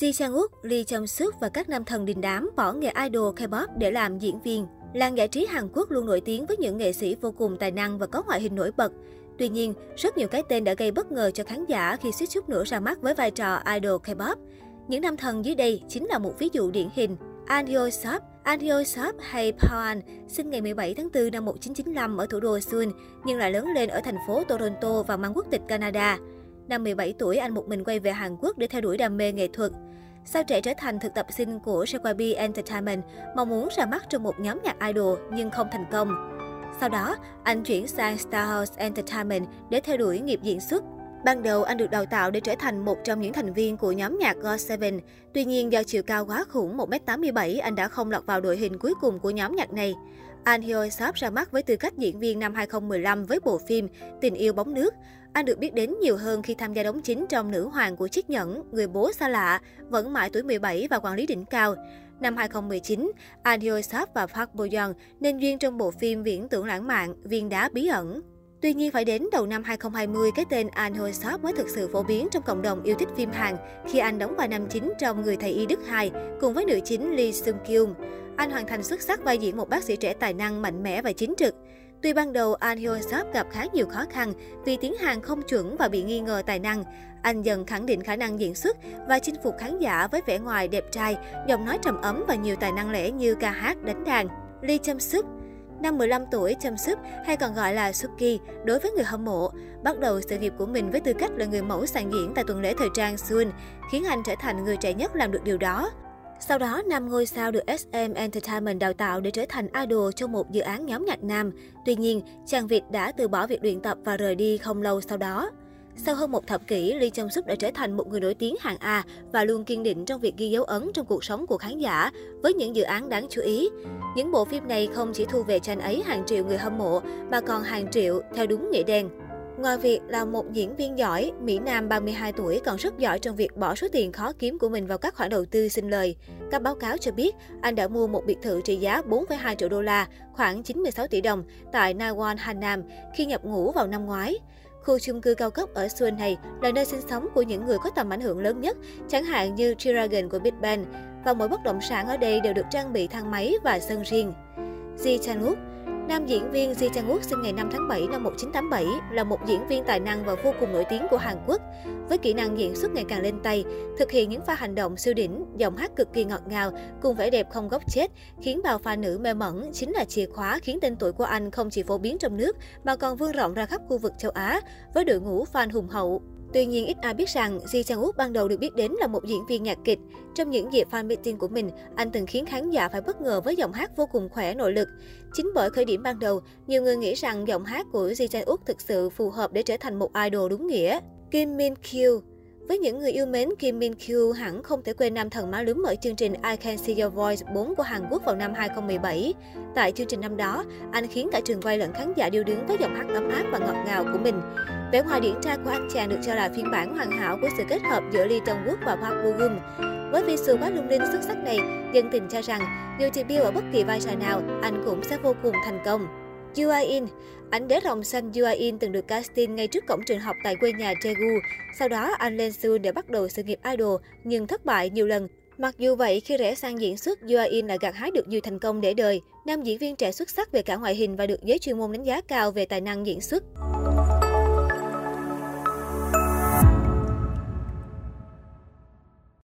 Ji Chang Wook, Lee Jong Suk và các nam thần đình đám bỏ nghề idol K-pop để làm diễn viên. Làng giải trí Hàn Quốc luôn nổi tiếng với những nghệ sĩ vô cùng tài năng và có ngoại hình nổi bật. Tuy nhiên, rất nhiều cái tên đã gây bất ngờ cho khán giả khi suýt chút nữa ra mắt với vai trò idol K-pop. Những nam thần dưới đây chính là một ví dụ điển hình. An Hyo Sop An Hyo Sop hay Pawan sinh ngày 17 tháng 4 năm 1995 ở thủ đô Seoul, nhưng lại lớn lên ở thành phố Toronto và mang quốc tịch Canada. Năm 17 tuổi, anh một mình quay về Hàn Quốc để theo đuổi đam mê nghệ thuật. Sau trẻ trở thành thực tập sinh của JYP Entertainment, mong muốn ra mắt trong một nhóm nhạc idol nhưng không thành công. Sau đó, anh chuyển sang Star House Entertainment để theo đuổi nghiệp diễn xuất. Ban đầu, anh được đào tạo để trở thành một trong những thành viên của nhóm nhạc GOT7. Tuy nhiên, do chiều cao quá khủng 1m87, anh đã không lọt vào đội hình cuối cùng của nhóm nhạc này. An Hyo Sop ra mắt với tư cách diễn viên năm 2015 với bộ phim Tình yêu bóng nước. Anh được biết đến nhiều hơn khi tham gia đóng chính trong Nữ hoàng của chiếc nhẫn, Người bố xa lạ, Vẫn mãi tuổi 17 và Quản lý đỉnh cao. Năm 2019, An Hyo Sop và Park Bo Young nên duyên trong bộ phim viễn tưởng lãng mạn Viên đá bí ẩn. Tuy nhiên phải đến đầu năm 2020, cái tên An Hoi Sop mới thực sự phổ biến trong cộng đồng yêu thích phim Hàn khi anh đóng vai nam chính trong Người thầy y Đức 2 cùng với nữ chính Lee Sung Kyung. Anh hoàn thành xuất sắc vai diễn một bác sĩ trẻ tài năng, mạnh mẽ và chính trực. Tuy ban đầu An Hyo Sop gặp khá nhiều khó khăn vì tiếng Hàn không chuẩn và bị nghi ngờ tài năng, anh dần khẳng định khả năng diễn xuất và chinh phục khán giả với vẻ ngoài đẹp trai, giọng nói trầm ấm và nhiều tài năng lẻ như ca hát, đánh đàn. Lee Chum Suk Năm 15 tuổi, chăm Suk hay còn gọi là Suki, đối với người hâm mộ, bắt đầu sự nghiệp của mình với tư cách là người mẫu sàn diễn tại tuần lễ thời trang Seoul, khiến anh trở thành người trẻ nhất làm được điều đó. Sau đó, năm ngôi sao được SM Entertainment đào tạo để trở thành idol trong một dự án nhóm nhạc nam. Tuy nhiên, chàng Việt đã từ bỏ việc luyện tập và rời đi không lâu sau đó. Sau hơn một thập kỷ, Lee Chung Suk đã trở thành một người nổi tiếng hàng A và luôn kiên định trong việc ghi dấu ấn trong cuộc sống của khán giả với những dự án đáng chú ý. Những bộ phim này không chỉ thu về cho anh ấy hàng triệu người hâm mộ mà còn hàng triệu theo đúng nghĩa đen. Ngoài việc là một diễn viên giỏi, Mỹ Nam 32 tuổi còn rất giỏi trong việc bỏ số tiền khó kiếm của mình vào các khoản đầu tư sinh lời. Các báo cáo cho biết, anh đã mua một biệt thự trị giá 4,2 triệu đô la, khoảng 96 tỷ đồng, tại Nawon, Hà Nam khi nhập ngũ vào năm ngoái. Khu chung cư cao cấp ở Seoul này là nơi sinh sống của những người có tầm ảnh hưởng lớn nhất, chẳng hạn như G-Dragon của Big Bang. Và mỗi bất động sản ở đây đều được trang bị thang máy và sân riêng. Ji Chang-wook Nam diễn viên Ji Chang Wook sinh ngày 5 tháng 7 năm 1987 là một diễn viên tài năng và vô cùng nổi tiếng của Hàn Quốc. Với kỹ năng diễn xuất ngày càng lên tay, thực hiện những pha hành động siêu đỉnh, giọng hát cực kỳ ngọt ngào cùng vẻ đẹp không góc chết, khiến bao pha nữ mê mẩn chính là chìa khóa khiến tên tuổi của anh không chỉ phổ biến trong nước mà còn vươn rộng ra khắp khu vực châu Á với đội ngũ fan hùng hậu. Tuy nhiên, ít ai biết rằng Ji Chang Wook ban đầu được biết đến là một diễn viên nhạc kịch. Trong những dịp fan meeting của mình, anh từng khiến khán giả phải bất ngờ với giọng hát vô cùng khỏe nội lực. Chính bởi khởi điểm ban đầu, nhiều người nghĩ rằng giọng hát của Ji Chang Wook thực sự phù hợp để trở thành một idol đúng nghĩa. Kim Min Kyu với những người yêu mến Kim Min Kyu hẳn không thể quên nam thần má lúm mở chương trình I Can See Your Voice 4 của Hàn Quốc vào năm 2017. Tại chương trình năm đó, anh khiến cả trường quay lẫn khán giả điêu đứng với giọng hát ấm áp và ngọt ngào của mình. Vẻ ngoài điển trai của anh chàng được cho là phiên bản hoàn hảo của sự kết hợp giữa Lee Jong Wook và Park Bo Gum. Với visual quá lung linh xuất sắc này, dân tình cho rằng dù debut ở bất kỳ vai trò nào, anh cũng sẽ vô cùng thành công. Yoo In Ảnh đế rồng xanh Yoo In từng được casting ngay trước cổng trường học tại quê nhà Daegu. Sau đó, anh lên Seoul để bắt đầu sự nghiệp idol, nhưng thất bại nhiều lần. Mặc dù vậy, khi rẽ sang diễn xuất, Yoo In lại gặt hái được nhiều thành công để đời. Nam diễn viên trẻ xuất sắc về cả ngoại hình và được giới chuyên môn đánh giá cao về tài năng diễn xuất.